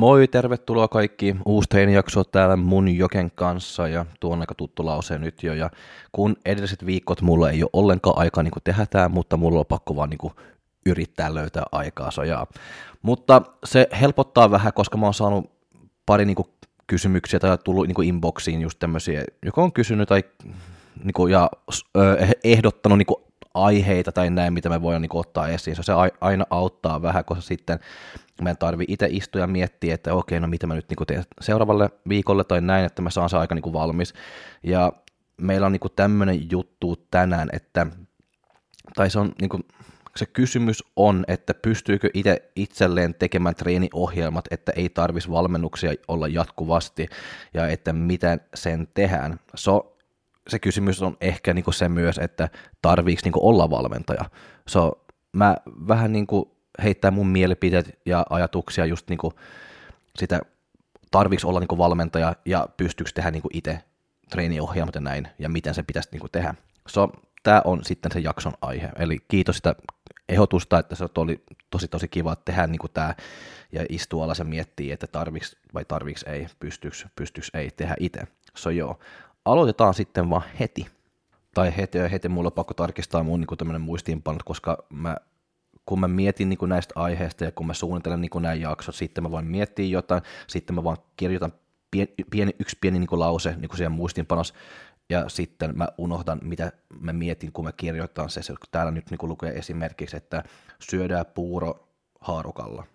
Moi, tervetuloa kaikki. Uusi jakso täällä mun Joken kanssa ja tuo on aika tuttu lause nyt jo. Ja kun edelliset viikot mulla ei ole ollenkaan aikaa niin tehdä tämä, mutta mulla on pakko vaan niin yrittää löytää aikaa sojaa. Mutta se helpottaa vähän, koska mä oon saanut pari niin kysymyksiä tai tullut niin inboxiin just tämmöisiä, joka on kysynyt tai niin kuin, ja ehdottanut niin aiheita tai näin, mitä me voidaan niin ottaa esiin. Se aina auttaa vähän, koska sitten meidän tarvii itse istua ja miettiä, että okei, no mitä mä nyt niin teen seuraavalle viikolle tai näin, että mä saan se aika niin valmis. Ja meillä on niin tämmöinen juttu tänään, että, tai se on niin kuin, se kysymys on, että pystyykö itse itselleen tekemään treeniohjelmat, että ei tarvitsisi valmennuksia olla jatkuvasti ja että miten sen tehdään. So, se kysymys on ehkä niin se myös, että tarviiko niin olla valmentaja. So, mä vähän niin heittää mun mielipiteet ja ajatuksia just niin sitä, tarviiko olla niin valmentaja ja pystyykö tehdä niin itse treeniohjelmat ja näin, ja miten se pitäisi niin tehdä. So, tämä on sitten se jakson aihe. Eli kiitos sitä ehdotusta, että se oli tosi tosi kiva tehdä niin tämä ja istua alas ja miettiä, että tarviks vai tarviks ei, pystyks, pystyks ei tehdä itse. So joo, aloitetaan sitten vaan heti. Tai heti ja heti mulla on pakko tarkistaa mun niin muistiinpanot, koska mä, kun mä mietin niin näistä aiheista ja kun mä suunnittelen niin nämä jaksot, sitten mä voin miettiä jotain, sitten mä vaan kirjoitan pieni, pieni yksi pieni niin lause niin siihen muistiinpanos, ja sitten mä unohdan, mitä mä mietin, kun mä kirjoitan se. Täällä nyt niin lukee esimerkiksi, että syödään puuro haarukalla.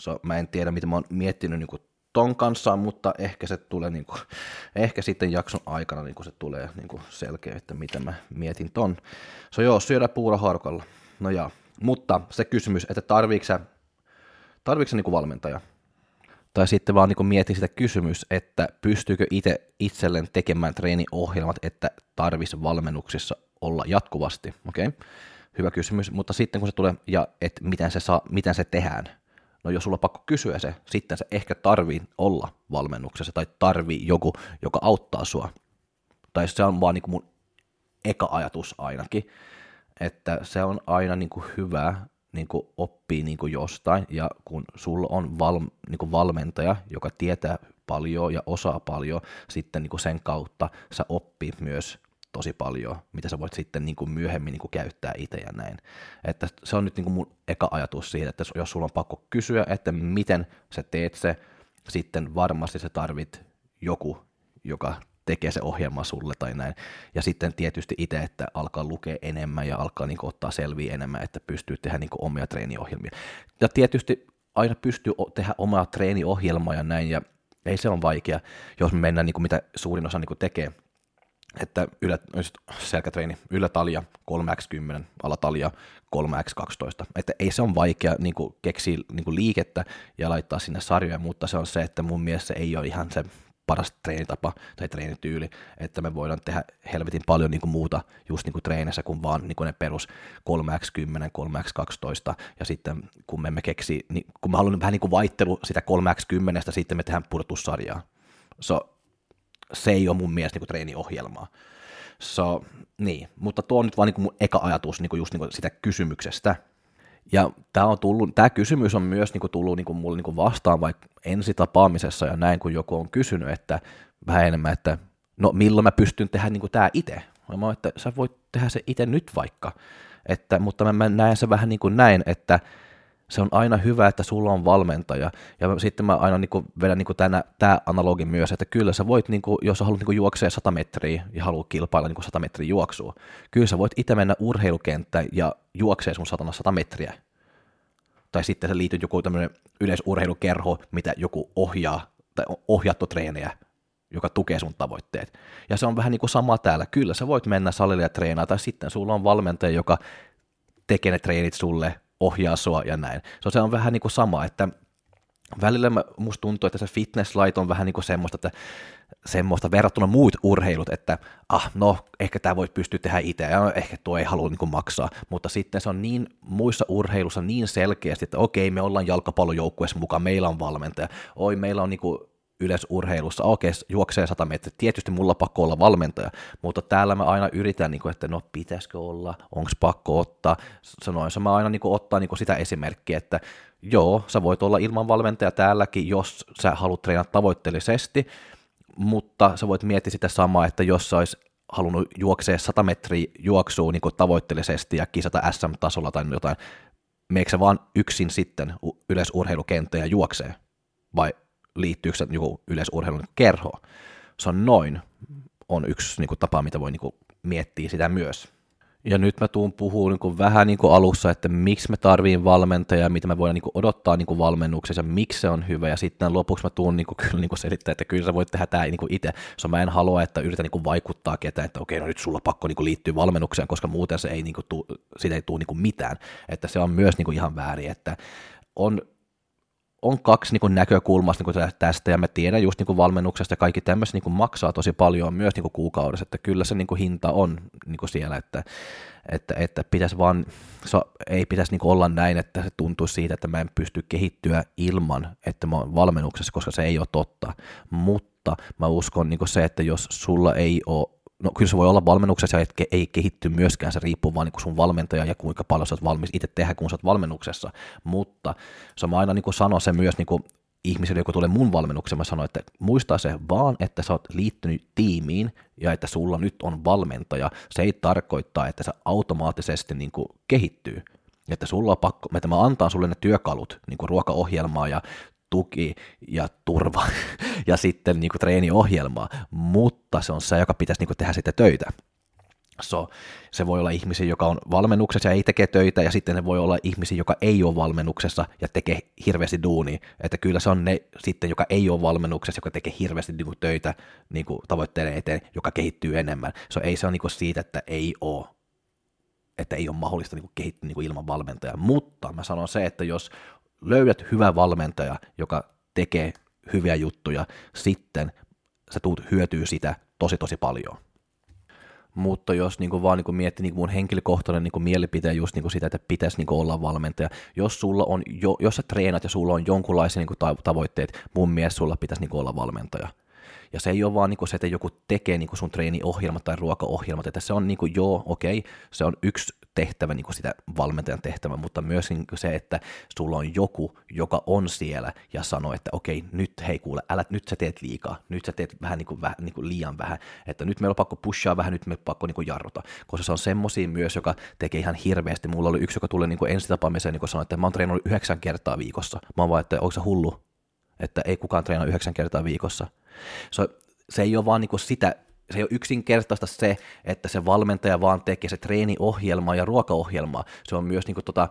So, mä en tiedä, mitä mä oon miettinyt niin ton kanssa, mutta ehkä se tulee, niin kuin, ehkä sitten jakson aikana niin kuin se tulee niin kuin selkeä, että mitä mä mietin ton. So joo, syödä puuro haarukalla. No joo, mutta se kysymys, että tarviiko sä, tarviiko niin kuin valmentaja? Tai sitten vaan niin mietin sitä kysymys, että pystyykö itse itselleen tekemään treeniohjelmat, että tarvisi valmennuksissa olla jatkuvasti. Okei, okay? hyvä kysymys, mutta sitten kun se tulee, ja että miten se, saa, miten se tehdään, no jos sulla on pakko kysyä se, sitten se ehkä tarvii olla valmennuksessa tai tarvii joku, joka auttaa sua. Tai se on vaan niin kuin mun eka ajatus ainakin, että se on aina niin kuin hyvä niin kuin oppii niin kuin jostain, ja kun sulla on val, niin kuin valmentaja, joka tietää paljon ja osaa paljon, sitten niin kuin sen kautta sä oppii myös tosi paljon, mitä sä voit sitten niin kuin myöhemmin niin kuin käyttää itse ja näin. Että se on nyt niin kuin mun eka ajatus siitä, että jos sulla on pakko kysyä, että miten sä teet se, sitten varmasti sä tarvit joku, joka tekee se ohjelma sulle tai näin. Ja sitten tietysti itse, että alkaa lukea enemmän ja alkaa niin kuin, ottaa selviä enemmän, että pystyy tehdä niin kuin, omia treeniohjelmia. Ja tietysti aina pystyy tehdä omaa treeniohjelmaa ja näin, ja ei se on vaikea, jos me mennään niin kuin, mitä suurin osa niin kuin, tekee, että ylä, selkätreeni, ylätalja 3x10, alatalja 3x12. Että ei se on vaikea niin kuin, keksiä niin kuin, liikettä ja laittaa sinne sarjoja, mutta se on se, että mun mielestä se ei ole ihan se paras treenitapa tai treenityyli, että me voidaan tehdä helvetin paljon niin kuin muuta just niin kuin treenissä kuin vaan niin kuin ne perus 3x10, 3x12 ja sitten kun me emme keksi, niin kun mä haluan vähän niin kuin vaihtelu sitä 3x10, sitten me tehdään purtussarjaa. So, se ei ole mun mielestä niin kuin treeniohjelmaa. So, niin, mutta tuo on nyt vaan niin kuin mun eka ajatus niin kuin just niin kuin sitä kysymyksestä, ja tämä, on tullut, tämä kysymys on myös niin kuin, tullut niin kuin, mulle niin kuin vastaan vaikka ensitapaamisessa ja näin, kun joku on kysynyt, että vähän enemmän, että no milloin mä pystyn tehdä niin kuin tämä itse. Mä oon, että sä voit tehdä se itse nyt vaikka, että, mutta mä, mä näen se vähän niin kuin näin, että se on aina hyvä, että sulla on valmentaja. Ja sitten mä aina niin vedän niin tänä, tämä analogi myös, että kyllä sä voit, niin kuin, jos sä haluat niin juoksea 100 metriä ja haluat kilpailla niin 100 metriä juoksua, kyllä sä voit itse mennä urheilukenttään ja juoksee sun satana 100 metriä. Tai sitten sä liityt joku tämmöinen yleisurheilukerho, mitä joku ohjaa, tai ohjattu treenejä, joka tukee sun tavoitteet. Ja se on vähän niin kuin sama täällä. Kyllä sä voit mennä salille ja treenaa, tai sitten sulla on valmentaja, joka tekee ne treenit sulle, ohjaa sua ja näin. So, se on vähän niin kuin sama, että välillä mä, musta tuntuu, että se fitness light on vähän niin kuin semmoista, että semmoista verrattuna muut urheilut, että ah, no, ehkä tämä voi pystyä tehdä itse, ja ehkä tuo ei halua niin maksaa, mutta sitten se on niin muissa urheilussa niin selkeästi, että okei, me ollaan jalkapallojoukkueessa mukaan, meillä on valmentaja, oi, meillä on niin kuin yleisurheilussa, okei, juoksee 100 metriä, tietysti mulla pakko olla valmentaja, mutta täällä mä aina yritän, niin että no pitäisikö olla, onko pakko ottaa, sanoin, mä aina niin ottaa niin sitä esimerkkiä, että joo, sä voit olla ilman valmentaja täälläkin, jos sä haluat treenata tavoitteellisesti, mutta sä voit miettiä sitä samaa, että jos sä olisi halunnut juoksea 100 metriä juoksua niin tavoitteellisesti ja kisata SM-tasolla tai jotain, meikö vaan yksin sitten yleisurheilukenttä ja juoksee? Vai liittyykö se joku yleisurheilun kerho? Se on noin, on yksi niin kuin, tapa, mitä voi niin kuin, miettiä sitä myös. Ja nyt mä tuun puhumaan niin vähän niin kuin alussa, että miksi me tarviin valmentajaa, mitä me voidaan niin kuin odottaa niin kuin valmennuksessa, miksi se on hyvä, ja sitten lopuksi mä tuun niin kuin, kyllä niin kuin selittää, että kyllä sä voit tehdä tämä niin kuin itse. So mä en halua, että yritän niin kuin vaikuttaa ketään, että okei, no nyt sulla pakko niin kuin liittyä valmennukseen, koska muuten se ei, niin kuin, tuu, siitä ei tule niin kuin mitään. Että se on myös niin kuin ihan väärin, että on on kaksi niin kuin näkökulmasta niin tästä, ja mä tiedän just niin kuin valmennuksesta, ja kaikki tämmöiset niin maksaa tosi paljon myös niin kuin kuukaudessa, että kyllä se niin kuin hinta on niin kuin siellä, että, että, että pitäisi vaan, se ei pitäisi niin kuin olla näin, että se tuntuu siitä, että mä en pysty kehittyä ilman, että mä oon valmennuksessa, koska se ei ole totta, mutta mä uskon niin kuin se, että jos sulla ei ole no kyllä se voi olla valmennuksessa, että ei kehitty myöskään, se riippuu vaan niin sun valmentaja ja kuinka paljon sä oot valmis itse tehdä, kun sä oot valmennuksessa, mutta se mä aina niin sanon se myös niin kuin ihmiselle, joka tulee mun valmennukseen, mä sanon, että muista se vaan, että sä oot liittynyt tiimiin ja että sulla nyt on valmentaja, se ei tarkoittaa, että sä automaattisesti niin kuin kehittyy, että sulla on pakko, että mä antaa sulle ne työkalut, niin kuin ruokaohjelmaa ja tuki ja turva ja sitten niin kuin treeniohjelmaa, mutta se on se, joka pitäisi niin kuin tehdä sitten töitä. So, se voi olla ihmisiä, joka on valmennuksessa ja ei tekee töitä, ja sitten ne voi olla ihmisiä, joka ei ole valmennuksessa ja tekee hirveästi duunia. Että kyllä se on ne sitten, joka ei ole valmennuksessa, joka tekee hirveästi niin kuin töitä niin kuin tavoitteiden eteen, joka kehittyy enemmän. So, ei se ole niin kuin siitä, että ei ole että ei ole mahdollista niin kuin kehittyä niin kuin ilman valmentajaa. Mutta mä sanon se, että jos löydät hyvä valmentaja, joka tekee hyviä juttuja, sitten sä tuut hyötyä sitä tosi tosi paljon. Mutta jos niin kuin vaan niin kuin miettii niin kuin mun henkilökohtainen niin kuin mielipiteen just niin kuin sitä, että pitäisi niin kuin olla valmentaja, jos, sulla on jo, jos sä treenat ja sulla on jonkunlaisia niin kuin tavoitteet, mun mielestä sulla pitäisi niin kuin olla valmentaja. Ja se ei ole vaan niin kuin se, että joku tekee niin kuin sun treeniohjelmat tai ruokaohjelmat, että se on niin kuin, joo, okei, okay, se on yksi tehtävä, niin kuin sitä valmentajan tehtävä, mutta myös niin se, että sulla on joku, joka on siellä ja sanoo, että okei, nyt hei kuule, älä, nyt sä teet liikaa, nyt sä teet vähän niin kuin, vähän, niin kuin liian vähän, että nyt meillä on pakko pushaa vähän, nyt meillä on pakko niin kuin jarruta, koska se on semmoisia myös, joka tekee ihan hirveästi. Mulla oli yksi, joka tuli niin kuin ensitapaamiseen, niin kuin sanoi, että mä oon treenannut yhdeksän kertaa viikossa. Mä oon vaan, että onko se hullu, että ei kukaan treenaa yhdeksän kertaa viikossa. So, se ei ole vaan niin kuin sitä se ei ole yksinkertaista se, että se valmentaja vaan tekee se treeniohjelma ja ruokaohjelma. Se on myös niin kuin, tota,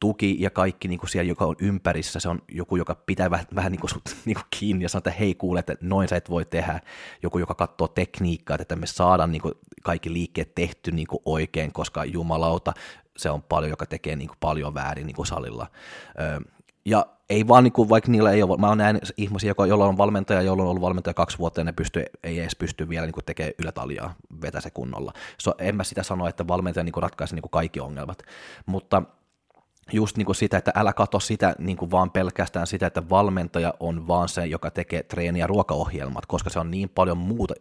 tuki ja kaikki niin kuin siellä, joka on ympärissä, se on joku, joka pitää vähän, vähän niin kuin sut niin kuin kiinni ja sanoo, että hei kuule, että noin sä et voi tehdä. Joku, joka katsoo tekniikkaa, että me saadaan niin kuin kaikki liikkeet tehty niin kuin oikein, koska jumalauta, se on paljon, joka tekee niin kuin paljon väärin niin kuin salilla. Ja ei vaan, niin kuin, vaikka niillä ei ole, mä oon näin ihmisiä, joilla on valmentaja, jolla on ollut valmentaja kaksi vuotta, ja ne pysty, ei edes pysty vielä niin tekemään ylätaljaa, vetä se kunnolla. So, en mä sitä sano, että valmentaja niin ratkaisi niin kaikki ongelmat, mutta just niin kuin sitä, että älä katso sitä niin kuin vaan pelkästään sitä, että valmentaja on vaan se, joka tekee treeni- ja ruokaohjelmat, koska se on niin paljon muuta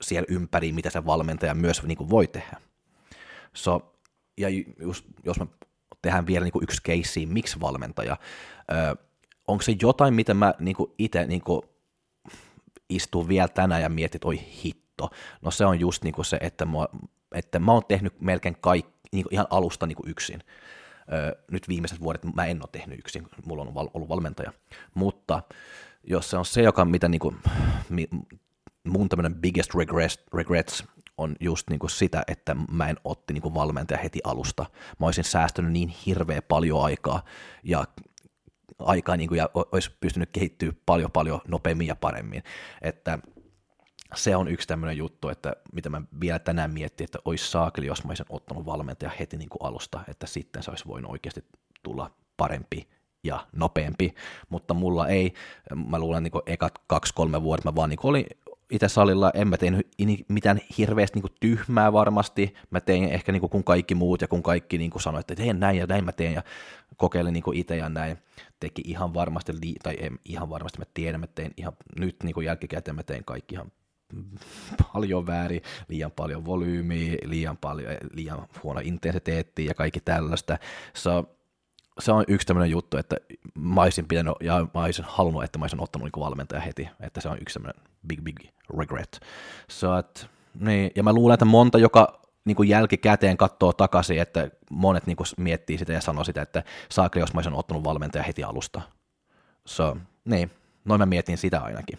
siellä ympäri, mitä se valmentaja myös niin kuin voi tehdä. So, ja just, jos me tehdään vielä niin kuin yksi keissi, miksi valmentaja, Öö, onko se jotain, mitä mä niin itse niin istun vielä tänään ja mietin, oi hitto. No se on just niin kuin se, että mä, että mä oon tehnyt melkein kaikki, niin ihan alusta niin yksin. Öö, nyt viimeiset vuodet mä en ole tehnyt yksin, mulla on ollut valmentaja. Mutta jos se on se, joka mitä niin kuin, mun tämmöinen biggest regrets, regrets on just niin kuin sitä, että mä en otti niin kuin valmentaja heti alusta. Mä olisin säästänyt niin hirveä paljon aikaa ja aikaa niin kuin, ja olisi pystynyt kehittyä paljon paljon nopeammin ja paremmin. Että se on yksi tämmöinen juttu, että mitä mä vielä tänään miettin, että olisi saakeli, jos mä olisin ottanut valmentaja heti niin kuin alusta, että sitten se olisi voinut oikeasti tulla parempi ja nopeampi, mutta mulla ei, mä luulen niin ekat kaksi-kolme vuodet mä vaan niin olin itse salilla, en mä tein mitään hirveästi niin tyhmää varmasti, mä tein ehkä niin kuin kun kaikki muut ja kun kaikki niin kuin sanoi, että teen näin ja näin mä teen ja kokeilin niin itse ja näin. teki ihan varmasti, tai en, ihan varmasti mä tiedän, mä tein ihan nyt niin kuin jälkikäteen mä tein kaikki ihan paljon väärin, liian paljon volyymiä, liian, paljon, liian huono intensiteetti ja kaikki tällaista. So, se on yksi tämmöinen juttu, että mä olisin pitänyt, ja mä olisin halunnut, että mä olisin ottanut niin valmentaja heti, että se on yksi tämmöinen big, big regret. So, at, niin, ja mä luulen, että monta, joka niin kuin jälkikäteen katsoo takaisin, että monet niin kuin miettii sitä ja sanoo sitä, että saako jos mä olisin ottanut valmentaja heti alusta. So, niin, noin mä mietin sitä ainakin.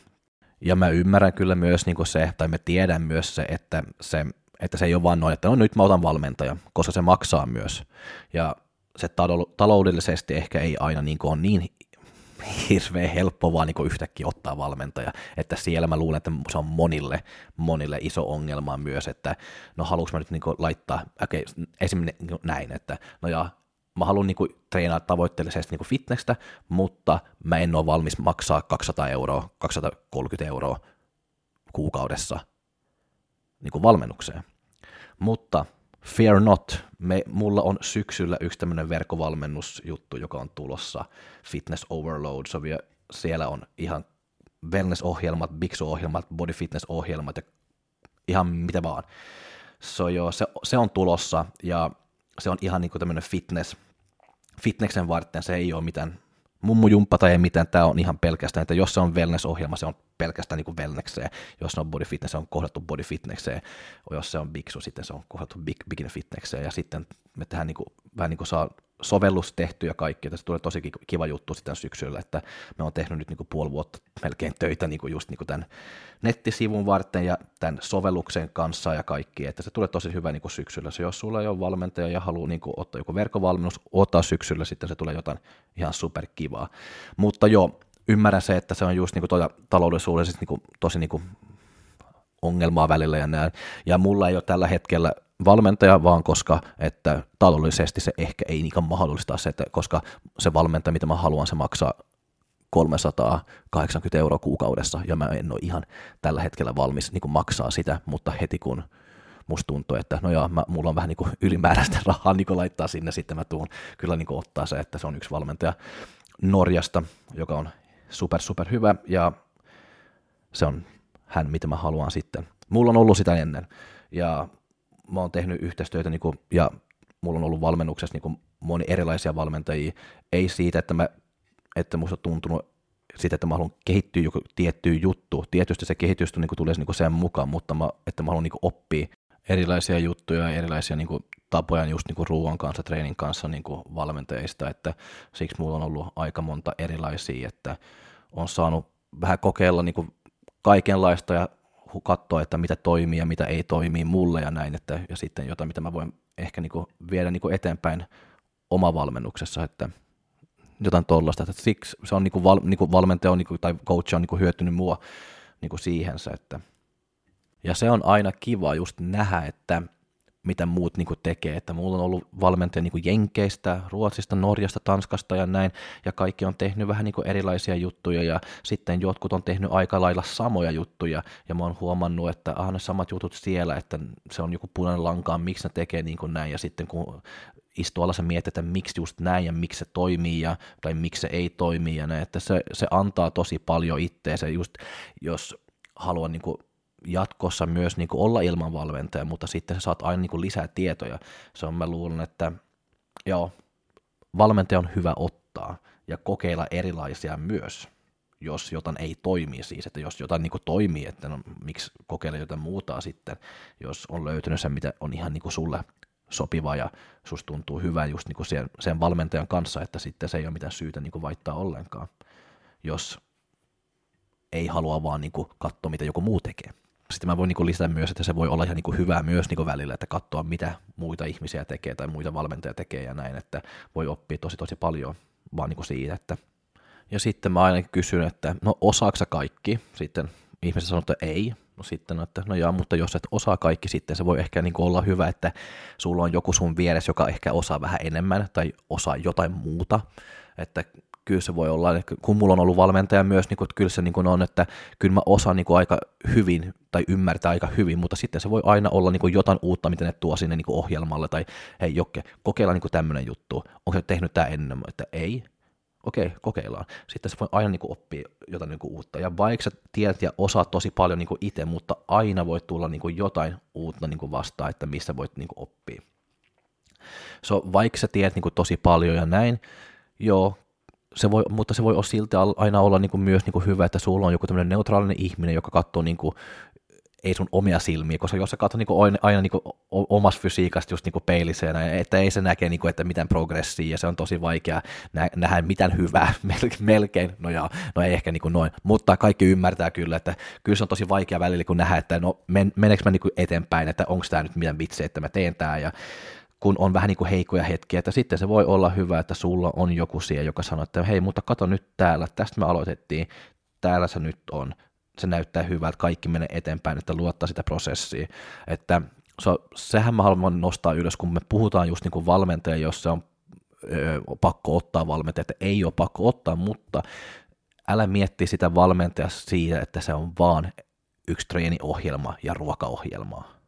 Ja mä ymmärrän kyllä myös niin kuin se, tai mä tiedän myös se, että se, että se ei ole vaan noin, että no nyt mä otan valmentaja, koska se maksaa myös. Ja se taloudellisesti ehkä ei aina niin kuin ole niin hirveän helppo vaan niin yhtäkkiä ottaa valmentaja, että siellä mä luulen, että se on monille, monille iso ongelma myös, että no haluanko mä nyt niin laittaa, okay, esimerkiksi näin, että no ja mä haluan niin treenata tavoitteellisesti niin fitnessä, mutta mä en ole valmis maksaa 200 euroa, 230 euroa kuukaudessa niin valmennukseen. Mutta fear not, me, mulla on syksyllä yksi tämmöinen verkkovalmennusjuttu, joka on tulossa, Fitness Overload, siellä on ihan wellness-ohjelmat, biksu-ohjelmat, body fitness-ohjelmat ja ihan mitä vaan. So, joo, se, se on tulossa ja se on ihan niin kuin tämmöinen fitness, fitnessen varten, se ei ole mitään mummujumppa tai ei mitään, tämä on ihan pelkästään, että jos se on wellness-ohjelma, se on pelkästään niin wellnesseen, jos se on body fitness, se on kohdattu body fitnesseen, jos se on biksu, sitten se on kohdattu big, beginner fitnesseen, ja sitten me tehdään niin kuin, vähän niin kuin saa sovellus tehty ja kaikki, tässä tulee tosi kiva juttu sitten syksyllä, että me on tehnyt nyt niin kuin puoli vuotta melkein töitä niin kuin just niin kuin tämän nettisivun varten ja tämän sovelluksen kanssa ja kaikki, että se tulee tosi hyvä niin kuin syksyllä. Se, jos sulla ei ole valmentaja ja haluaa niin kuin ottaa joku verkkovalmennus, ottaa syksyllä, sitten se tulee jotain ihan superkivaa. Mutta joo, ymmärrän se, että se on just niin kuin taloudellisuudessa niin kuin, tosi niin kuin ongelmaa välillä ja näin. Ja mulla ei ole tällä hetkellä valmentaja, vaan koska että taloudellisesti se ehkä ei niinkään mahdollista se, että koska se valmentaja, mitä mä haluan, se maksaa 380 euroa kuukaudessa, ja mä en ole ihan tällä hetkellä valmis niin maksaa sitä, mutta heti kun musta tuntuu, että no joo, mä, mulla on vähän niin kuin ylimääräistä rahaa niin laittaa sinne, sitten mä tuun kyllä niin ottaa se, että se on yksi valmentaja Norjasta, joka on super super hyvä, ja se on hän, mitä mä haluan sitten. Mulla on ollut sitä ennen, ja mä oon tehnyt yhteistyötä niin kuin, ja mulla on ollut valmennuksessa niin kuin moni erilaisia valmentajia. Ei siitä, että, mä, että musta on tuntunut siitä, että mä haluan kehittyä joku tietty juttu. Tietysti se kehitys niin tulee niin sen mukaan, mutta mä, että mä haluan niin oppia erilaisia juttuja ja erilaisia niin kuin, tapoja just niin kuin ruoan kanssa, treenin kanssa niin kuin valmentajista, että siksi mulla on ollut aika monta erilaisia, että on saanut vähän kokeilla niin kuin kaikenlaista ja katsoa, että mitä toimii ja mitä ei toimi mulle ja näin, että, ja sitten jotain, mitä mä voin ehkä niin kuin viedä niin kuin eteenpäin oma valmennuksessa, että jotain tollasta, että siksi se on niin kuin val, niin kuin valmentaja on, niin kuin, tai coach on niin kuin hyötynyt mua niin kuin siihensa, että ja se on aina kiva just nähdä, että mitä muut niin kuin tekee, että mulla on ollut valmentaja niin kuin Jenkeistä, Ruotsista, Norjasta, Tanskasta ja näin, ja kaikki on tehnyt vähän niin kuin erilaisia juttuja, ja sitten jotkut on tehnyt aika lailla samoja juttuja, ja mä oon huomannut, että ah, ne samat jutut siellä, että se on joku punainen lankaan, miksi ne tekee niin kuin näin, ja sitten kun istuu alas ja miettii, että miksi just näin ja miksi se toimii ja, tai miksi se ei toimi ja näin, että se, se antaa tosi paljon itteensä. Just, jos haluan niin kuin jatkossa myös niin kuin olla ilman valmentaja, mutta sitten sä saat aina niin kuin lisää tietoja. Se on, mä luulen, että joo, valmentaja on hyvä ottaa ja kokeilla erilaisia myös, jos jotain ei toimi siis, että jos jotain niin kuin toimii, että no, miksi kokeilla jotain muuta sitten, jos on löytynyt se, mitä on ihan niin kuin sulle sopiva ja susta tuntuu hyvä just niin kuin sen, sen valmentajan kanssa, että sitten se ei ole mitään syytä niin kuin vaihtaa ollenkaan, jos ei halua vaan niin kuin katsoa, mitä joku muu tekee sitten mä voin niin lisätä myös, että se voi olla ihan niin hyvää myös niin välillä, että katsoa mitä muita ihmisiä tekee tai muita valmentajia tekee ja näin, että voi oppia tosi tosi paljon vaan niin siitä, että ja sitten mä aina kysyn, että no osaaksa kaikki? Sitten ihmiset sanoo, että ei. No sitten, että no joo, mutta jos et osaa kaikki sitten, se voi ehkä niin olla hyvä, että sulla on joku sun vieressä, joka ehkä osaa vähän enemmän tai osaa jotain muuta. Että kyllä se voi olla, että kun mulla on ollut valmentaja myös, niin kuin, että kyllä se niin kuin on, että kyllä mä osaan niin kuin aika hyvin tai ymmärtää aika hyvin, mutta sitten se voi aina olla niin kuin jotain uutta, mitä ne tuo sinne niin kuin ohjelmalle, tai hei Jokke, kokeilla niin tämmöinen juttu, onko se tehnyt tämä ennen, että ei, okei, kokeillaan. Sitten se voi aina niin kuin, oppia jotain niin kuin, uutta. Ja vaikka sä tiedät ja osaat tosi paljon niin kuin, itse, mutta aina voi tulla niin kuin, jotain uutta niin kuin, vastaan, että missä voit niin kuin, oppia. So, vaikka sä tiedät niin kuin, tosi paljon ja näin, joo, se voi, mutta se voi olla silti aina olla niin kuin, myös niin kuin, hyvä, että sulla on joku tämmöinen neutraalinen ihminen, joka katsoo niin kuin, ei sun omia silmiä, koska jos sä katsot niinku aina, aina niinku omasta fysiikasta just niinku peiliseen, että ei se näke, niinku, että mitään progressia, ja se on tosi vaikea nä- nähdä mitään hyvää, melkein, no joo, no ei ehkä niinku noin, mutta kaikki ymmärtää kyllä, että kyllä se on tosi vaikea välillä, kun nähdä, että no men, meneekö mä niinku eteenpäin, että onko tämä nyt mitään vitsi, että mä teen tää, ja kun on vähän niin kuin heikkoja hetkiä, että sitten se voi olla hyvä, että sulla on joku siellä, joka sanoo, että hei, mutta kato nyt täällä, tästä me aloitettiin, täällä se nyt on, se näyttää hyvältä, kaikki menee eteenpäin, että luottaa sitä prosessia. Että se, sehän mä haluan nostaa ylös, kun me puhutaan just niin kuin valmentaja, jos se on ö, pakko ottaa valmentaja, että ei ole pakko ottaa, mutta älä mietti sitä valmentajaa siitä, että se on vaan yksi treeniohjelma ja ruokaohjelma.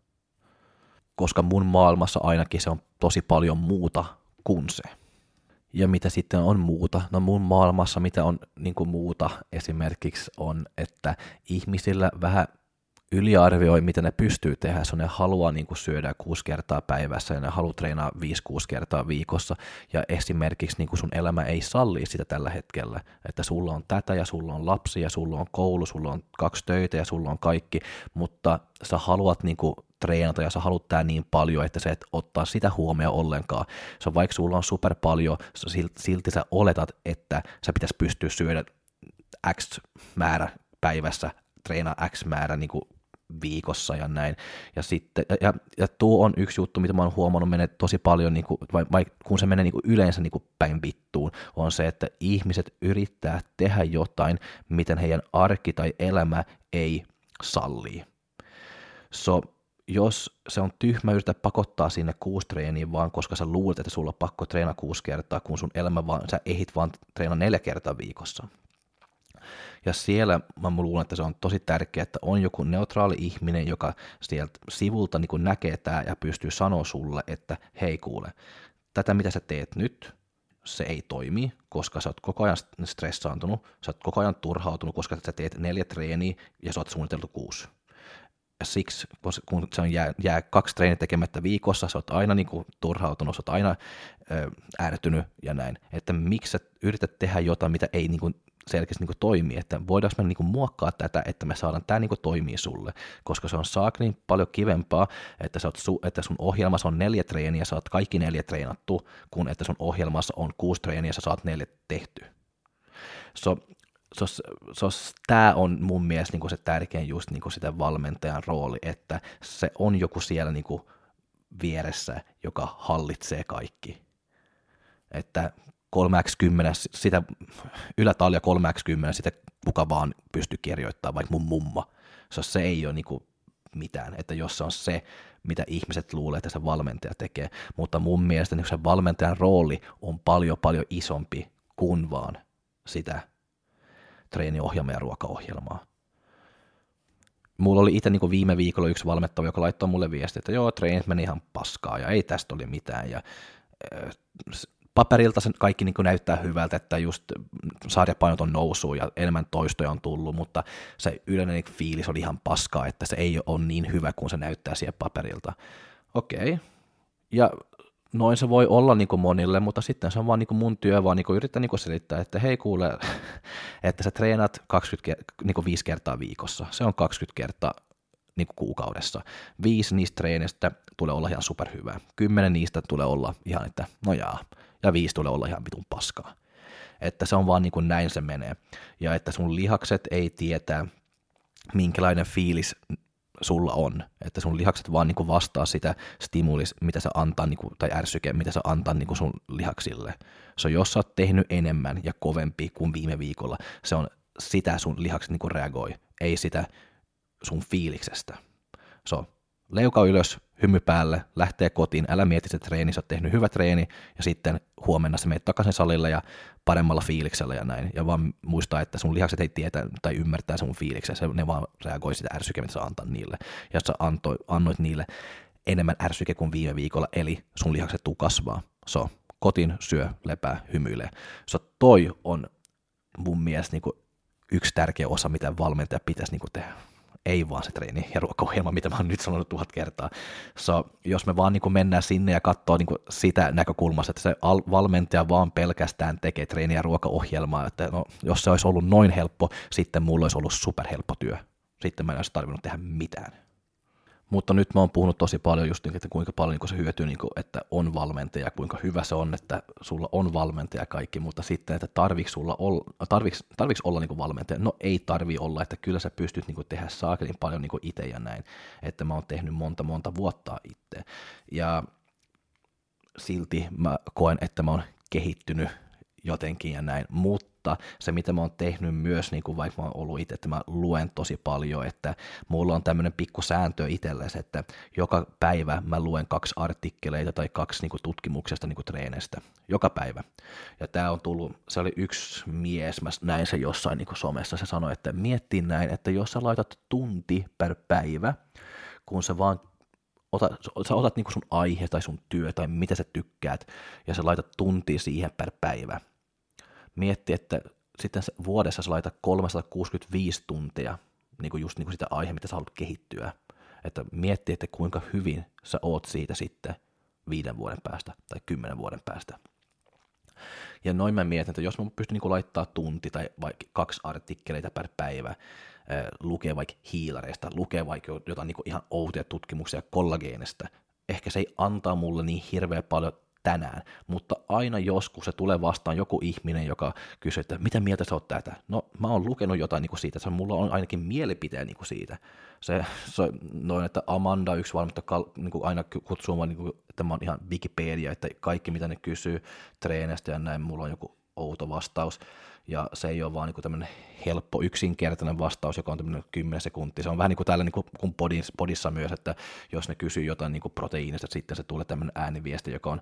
Koska mun maailmassa ainakin se on tosi paljon muuta kuin se. Ja mitä sitten on muuta? No mun maailmassa mitä on niin kuin muuta esimerkiksi on, että ihmisillä vähän yliarvioi, mitä ne pystyy tehdä, se on ne haluaa niin syödä kuusi kertaa päivässä ja ne haluaa treenaa viisi kuusi kertaa viikossa. Ja esimerkiksi niin sun elämä ei salli sitä tällä hetkellä, että sulla on tätä ja sulla on lapsi ja sulla on koulu, sulla on kaksi töitä ja sulla on kaikki, mutta sä haluat niin kuin treenata ja sä haluat tää niin paljon, että sä et ottaa sitä huomioon ollenkaan. Se on vaikka sulla on super paljon, silti sä oletat, että sä pitäisi pystyä syödä X määrä päivässä, treenaa X määrä niin kuin viikossa ja näin. Ja, sitten, ja, ja tuo on yksi juttu, mitä mä oon huomannut menee tosi paljon, niin kuin, vai, vai, kun se menee niin kuin yleensä niin kuin päin vittuun, on se, että ihmiset yrittää tehdä jotain, miten heidän arki tai elämä ei sallii. So, jos se on tyhmä yrittää pakottaa sinne kuusi treeniin vaan, koska sä luulet, että sulla on pakko treenaa kuusi kertaa, kun sun elämä vaan, sä ehit vaan treenaa neljä kertaa viikossa. Ja siellä mä luulen, että se on tosi tärkeää, että on joku neutraali ihminen, joka sieltä sivulta niin näkee tämä ja pystyy sanoa sulle, että hei kuule, tätä mitä sä teet nyt, se ei toimi, koska sä oot koko ajan stressaantunut, sä oot koko ajan turhautunut, koska sä teet neljä treeniä ja sä oot suunniteltu kuusi. Ja siksi, kun se on jää, jää kaksi treeniä tekemättä viikossa, sä oot aina niin kuin, turhautunut, sä oot aina ö, ärtynyt ja näin, että miksi sä yrität tehdä jotain, mitä ei niin kuin, selkeästi niin kuin, toimi, että voidaanko me niin muokkaa tätä, että me saadaan tämä niin toimii sulle, koska se on saakrin paljon kivempaa, että, sä oot su, että sun ohjelmassa on neljä treeniä, sä oot kaikki neljä treenattu, kun että sun ohjelmassa on kuusi treeniä, sä saat neljä tehty. So, sos, sos, tämä on mun mielestä niin se tärkein just niin sitä valmentajan rooli, että se on joku siellä niin vieressä, joka hallitsee kaikki. Että 3x10, sitä ylätalja 3x10, sitä kuka vaan pystyy kirjoittamaan, vaikka mun mumma. Se, se ei ole niin mitään, että jos se on se, mitä ihmiset luulee, että se valmentaja tekee, mutta mun mielestä niin se valmentajan rooli on paljon paljon isompi kuin vaan sitä treeniohjelmaa ja ruokaohjelmaa. Mulla oli itse niin viime viikolla yksi valmettava, joka laittoi mulle viesti, että joo, treenit meni ihan paskaa ja ei tästä ole mitään. Ja, paperilta se kaikki niin näyttää hyvältä, että just sarjapainot on noussut ja enemmän toistoja on tullut, mutta se yleinen fiilis oli ihan paskaa, että se ei ole niin hyvä kuin se näyttää siihen paperilta. Okei. Okay. Ja noin se voi olla niin kuin monille, mutta sitten se on vaan niin kuin mun työ, vaan niin kuin yrittää niin kuin selittää, että hei kuule, että sä treenat 20, niin kuin 5 kertaa viikossa, se on 20 kertaa niin kuin kuukaudessa. Viisi niistä treenistä tulee olla ihan superhyvää. Kymmenen niistä tulee olla ihan, että no jaa, ja viisi tulee olla ihan vitun paskaa. Että se on vaan niin kuin näin se menee. Ja että sun lihakset ei tietää, minkälainen fiilis sulla on, että sun lihakset vaan niin vastaa sitä stimulis, mitä sä antaa, niin kuin, tai ärsyke, mitä sä antaa niin kuin sun lihaksille. Se on, jos sä oot tehnyt enemmän ja kovempi kuin viime viikolla, se on sitä sun lihakset niin reagoi, ei sitä sun fiiliksestä. Se on leuka ylös, hymy päälle, lähtee kotiin, älä mieti se treeni, sä oot tehnyt hyvä treeni, ja sitten huomenna sä menet takaisin salille ja paremmalla fiiliksellä ja näin. Ja vaan muistaa, että sun lihakset ei tietä tai ymmärtää sun fiiliksen, se, ne vaan reagoi sitä ärsykeä, mitä sä antaa niille. Ja sä antoi, annoit niille enemmän ärsyke kuin viime viikolla, eli sun lihakset tuu kasvaa. So, kotiin, syö, lepää, hymyilee. So toi on mun mielestä niin kuin yksi tärkeä osa, mitä valmentaja pitäisi niin kuin tehdä ei vaan se treeni ja ruokaohjelma, mitä mä oon nyt sanonut tuhat kertaa. So, jos me vaan niin kuin mennään sinne ja katsoo niin kuin sitä näkökulmasta, että se al- valmentaja vaan pelkästään tekee treeni- ja ruokaohjelmaa, että no, jos se olisi ollut noin helppo, sitten mulla olisi ollut superhelppo työ. Sitten mä en olisi tarvinnut tehdä mitään. Mutta nyt mä oon puhunut tosi paljon just niin, että kuinka paljon niin se hyötyy, niin kuin, että on valmentaja, kuinka hyvä se on, että sulla on valmentaja kaikki, mutta sitten, että tarviks sulla olla, tarviks, tarviks olla niin valmentaja? No ei tarvi olla, että kyllä sä pystyt niin tehdä saakelin paljon niin itse ja näin, että mä oon tehnyt monta monta vuotta itse. Ja silti mä koen, että mä oon kehittynyt jotenkin ja näin, mutta se mitä mä oon tehnyt myös, niin kuin vaikka mä oon ollut itse, että mä luen tosi paljon, että mulla on tämmöinen pikku sääntö itsellesi, että joka päivä mä luen kaksi artikkeleita tai kaksi niin kuin tutkimuksesta niin kuin treenestä, joka päivä. Ja tämä on tullut, se oli yksi mies, mä näin se jossain niin kuin somessa, se sanoi, että miettii näin, että jos sä laitat tunti per päivä, kun sä vaan ota, sä otat niin sun aihe tai sun työ tai mitä sä tykkäät, ja sä laitat tunti siihen per päivä, mietti, että sitten vuodessa sä laitat 365 tuntia niin kuin just niin kuin sitä aihe, mitä sä haluat kehittyä. Että mietti, että kuinka hyvin sä oot siitä sitten viiden vuoden päästä tai kymmenen vuoden päästä. Ja noin mä mietin, että jos mä pystyn niin laittaa tunti tai vaikka kaksi artikkeleita per päivä, lukee vaikka hiilareista, lukee vaikka jotain niin ihan outoja tutkimuksia kollageenista, ehkä se ei antaa mulle niin hirveän paljon tänään, mutta aina joskus se tulee vastaan joku ihminen, joka kysyy, että mitä mieltä sä oot tätä? No mä oon lukenut jotain niin kuin siitä, että mulla on ainakin mielipiteen niin kuin siitä. Se, se noin, että Amanda, yksi valmentaja, niin kuin aina kutsuu mua, niin kuin, että mä oon ihan Wikipedia, että kaikki mitä ne kysyy treenestä ja näin, mulla on joku outo vastaus ja se ei ole vaan niin tämmöinen helppo, yksinkertainen vastaus, joka on tämmöinen 10 sekuntia. Se on vähän niin kuin täällä niin kuin podissa, myös, että jos ne kysyy jotain niin kuin proteiinista, sitten se tulee tämmöinen ääniviesti, joka on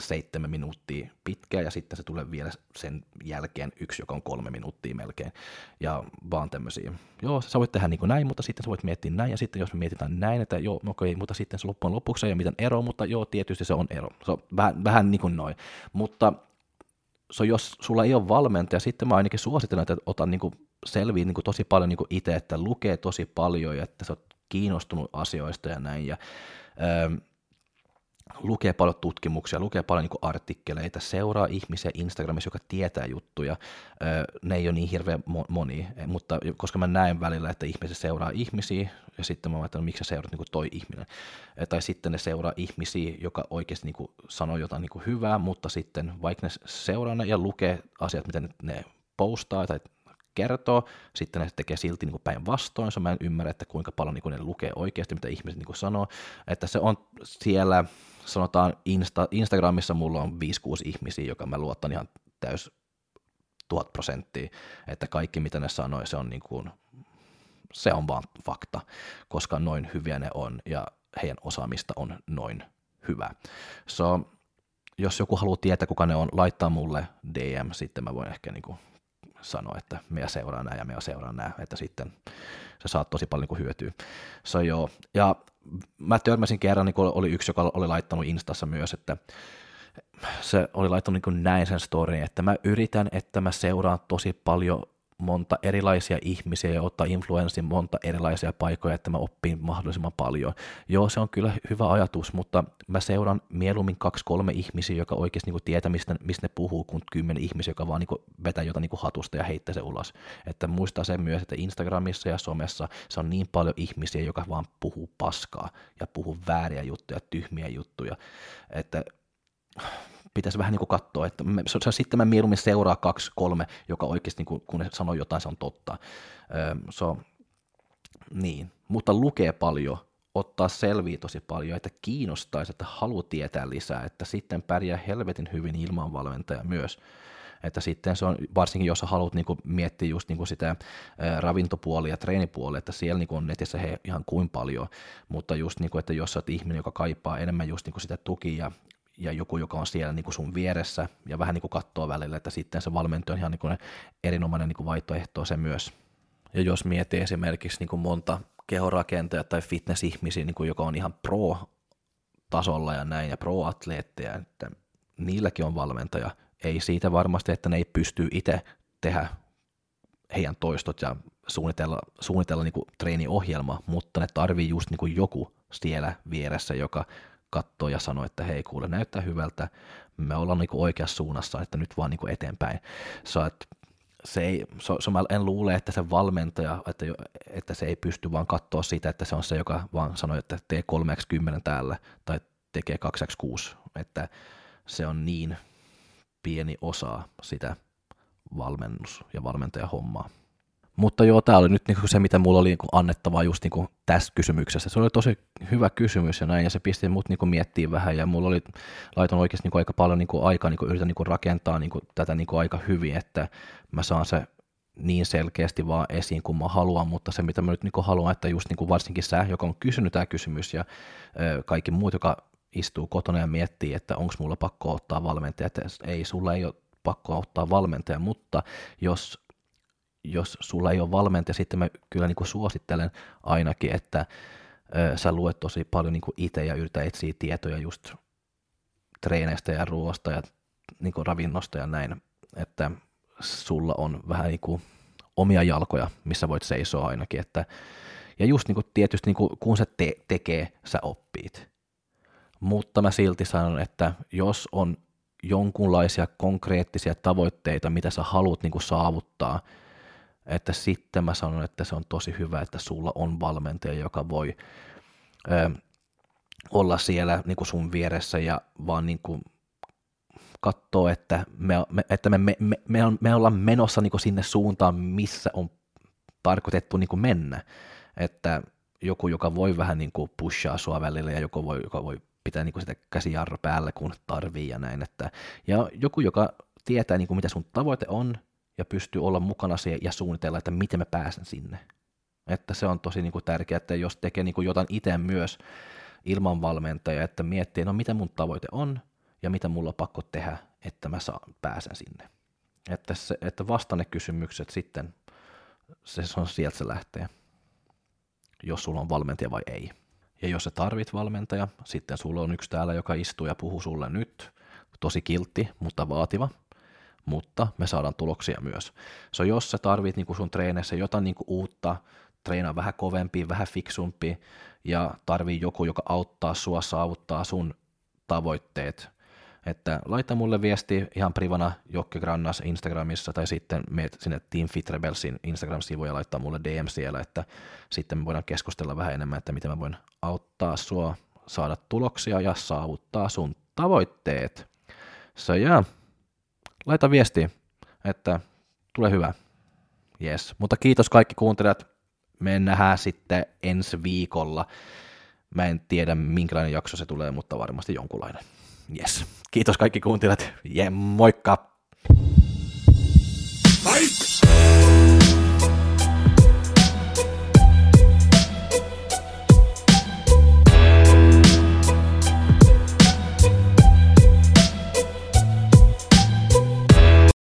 seitsemän minuuttia pitkä ja sitten se tulee vielä sen jälkeen yksi, joka on kolme minuuttia melkein. Ja vaan tämmöisiä, joo, sä voit tehdä niin kuin näin, mutta sitten sä voit miettiä näin, ja sitten jos me mietitään näin, että joo, okei, mutta sitten se loppujen lopuksi ei ole mitään eroa, mutta joo, tietysti se on ero. Se on vähän, vähän niin kuin noin. Mutta so jos sulla ei ole valmentaja, sitten mä ainakin suosittelen, että otan niin selviä niin tosi paljon niin itse, että lukee tosi paljon ja että sä oot kiinnostunut asioista ja näin. Ja, ähm, lukee paljon tutkimuksia, lukee paljon niin artikkeleita, seuraa ihmisiä Instagramissa, joka tietää juttuja. Ne ei ole niin hirveän moni, mutta koska mä näen välillä, että ihmiset seuraa ihmisiä, ja sitten mä ajattelin, miksi sä seurat niin toi ihminen. Tai sitten ne seuraa ihmisiä, joka oikeasti niin sanoo jotain niin hyvää, mutta sitten vaikka ne seuraa ne ja lukee asiat, mitä ne postaa tai kertoo, sitten ne tekee silti niin päinvastoin, mä en ymmärrä, että kuinka paljon niin ne lukee oikeasti, mitä ihmiset niin sanoo, että se on siellä sanotaan Insta, Instagramissa mulla on 5-6 ihmisiä, joka mä luotan ihan täys tuhat prosenttia, että kaikki mitä ne sanoi, se on, niin kuin, se on vaan fakta, koska noin hyviä ne on ja heidän osaamista on noin hyvä. So, jos joku haluaa tietää, kuka ne on, laittaa mulle DM, sitten mä voin ehkä niin kuin sanoa, että me seuraa nämä ja me seuraa nämä, että sitten se saa tosi paljon niin hyötyä. So, joo. Ja mä törmäsin kerran, niin oli yksi, joka oli laittanut Instassa myös, että se oli laittanut niin näin sen storyin, että mä yritän, että mä seuraan tosi paljon monta erilaisia ihmisiä ja ottaa influenssin monta erilaisia paikkoja, että mä oppin mahdollisimman paljon. Joo, se on kyllä hyvä ajatus, mutta mä seuraan mieluummin kaksi-kolme ihmisiä, joka oikeasti niin tietää, mistä, mistä ne puhuu, kuin kymmenen ihmisiä, joka vaan niin vetää jotain niin hatusta ja heittää se ulos. Että muistaa sen myös, että Instagramissa ja somessa se on niin paljon ihmisiä, joka vaan puhuu paskaa ja puhuu vääriä juttuja, tyhmiä juttuja, että pitäisi vähän niin kuin katsoa, että me, se, sitten mä mieluummin seuraa kaksi, kolme, joka oikeasti niin kuin, kun ne sanoo jotain, se on totta. Öö, so, niin, mutta lukee paljon, ottaa selviä tosi paljon, että kiinnostaisi, että haluaa tietää lisää, että sitten pärjää helvetin hyvin ilman valmentaja myös. Että sitten se on, varsinkin jos haluat niin kuin miettiä just kuin sitä ravintopuolia ja treenipuolia, että siellä niin kuin on netissä he ihan kuin paljon, mutta just kuin, että jos olet ihminen, joka kaipaa enemmän just kuin sitä tukia ja joku, joka on siellä niin kuin sun vieressä ja vähän niin kuin katsoo välillä, että sitten se valmentaja on ihan niin kuin erinomainen niin kuin vaihtoehto se myös. Ja jos miettii esimerkiksi niin kuin monta kehorakentajaa tai fitness-ihmisiä, niin kuin joka on ihan pro-tasolla ja näin, ja pro-atleetteja, että niilläkin on valmentaja. Ei siitä varmasti, että ne ei pysty itse tehdä heidän toistot ja suunnitella, suunnitella niin kuin treeniohjelma, mutta ne tarvii just niin kuin joku siellä vieressä, joka katsoo ja sanoo, että hei kuule, näyttää hyvältä, me ollaan niin oikeassa suunnassa, että nyt vaan niin eteenpäin. So, että se ei, so, so mä en luule, että se valmentaja, että, että se ei pysty vaan katsoa sitä, että se on se, joka vaan sanoo, että tee 3x10 täällä tai tekee 2x6, että se on niin pieni osa sitä valmennus- ja valmentajahommaa. Mutta joo, tämä oli nyt niinku se, mitä mulla oli niinku annettavaa just niinku tässä kysymyksessä. Se oli tosi hyvä kysymys ja näin, ja se pisti mut niinku miettimään vähän, ja mulla oli, laitan oikeasti niinku aika paljon niinku aikaa, niinku yritän niinku rakentaa niinku tätä niinku aika hyvin, että mä saan se niin selkeästi vaan esiin kuin mä haluan, mutta se mitä mä nyt niinku haluan, että just niinku varsinkin sä, joka on kysynyt tämä kysymys ja ö, kaikki muut, joka istuu kotona ja miettii, että onko mulla pakko ottaa valmentaja, että ei, sulla ei ole pakko ottaa valmentaja, mutta jos, jos sulla ei ole valmentaja, sitten mä kyllä niin kuin suosittelen ainakin, että sä luet tosi paljon niin kuin itse ja yritä etsiä tietoja just treeneistä ja ruoasta ja niin kuin ravinnosta ja näin, että sulla on vähän niin kuin omia jalkoja, missä voit seisoa ainakin, että ja just niin kuin tietysti niin kuin, kun se te- tekee, sä oppit. Mutta mä silti sanon, että jos on jonkunlaisia konkreettisia tavoitteita, mitä sä haluat niin kuin saavuttaa, että sitten mä sanon, että se on tosi hyvä, että sulla on valmentaja, joka voi ö, olla siellä niin kuin sun vieressä ja vaan niin kuin katsoa, että me, me, että me, me, me, me, on, me ollaan menossa niin kuin sinne suuntaan, missä on tarkoitettu niin kuin mennä. Että joku, joka voi vähän niin kuin pushaa sua välillä ja joku voi, joka voi pitää niin kuin sitä käsijarro päällä, kun tarvii ja näin. Että, ja joku, joka tietää, niin kuin mitä sun tavoite on ja pystyy olla mukana siihen ja suunnitella, että miten mä pääsen sinne. Että se on tosi niin kuin tärkeää, että jos tekee niin kuin jotain itse myös ilman valmentajaa, että miettii, no mitä mun tavoite on ja mitä mulla on pakko tehdä, että mä saan, pääsen sinne. Että, se, että vasta ne kysymykset sitten, se on sieltä se lähtee, jos sulla on valmentaja vai ei. Ja jos sä tarvit valmentaja, sitten sulla on yksi täällä, joka istuu ja puhuu sulle nyt. Tosi kiltti, mutta vaativa. Mutta me saadaan tuloksia myös. So jos sä tarvit niin sun treeneissä jotain niin uutta, treenaa vähän kovempi, vähän fiksumpi ja tarvii joku, joka auttaa sua saavuttaa sun tavoitteet, että laita mulle viesti ihan privana Jokke Grannas Instagramissa tai sitten meet sinne Team Fit Rebelsin Instagram-sivuja ja laittaa mulle DM siellä, että sitten me voidaan keskustella vähän enemmän, että miten mä voin auttaa sua saada tuloksia ja saavuttaa sun tavoitteet. So yeah. Laita viesti, että tule hyvä. Yes. Mutta kiitos kaikki kuuntelijat. Me nähdään sitten ensi viikolla. Mä en tiedä minkälainen jakso se tulee, mutta varmasti jonkunlainen. Yes. Kiitos kaikki kuuntelijat. Ja moikka!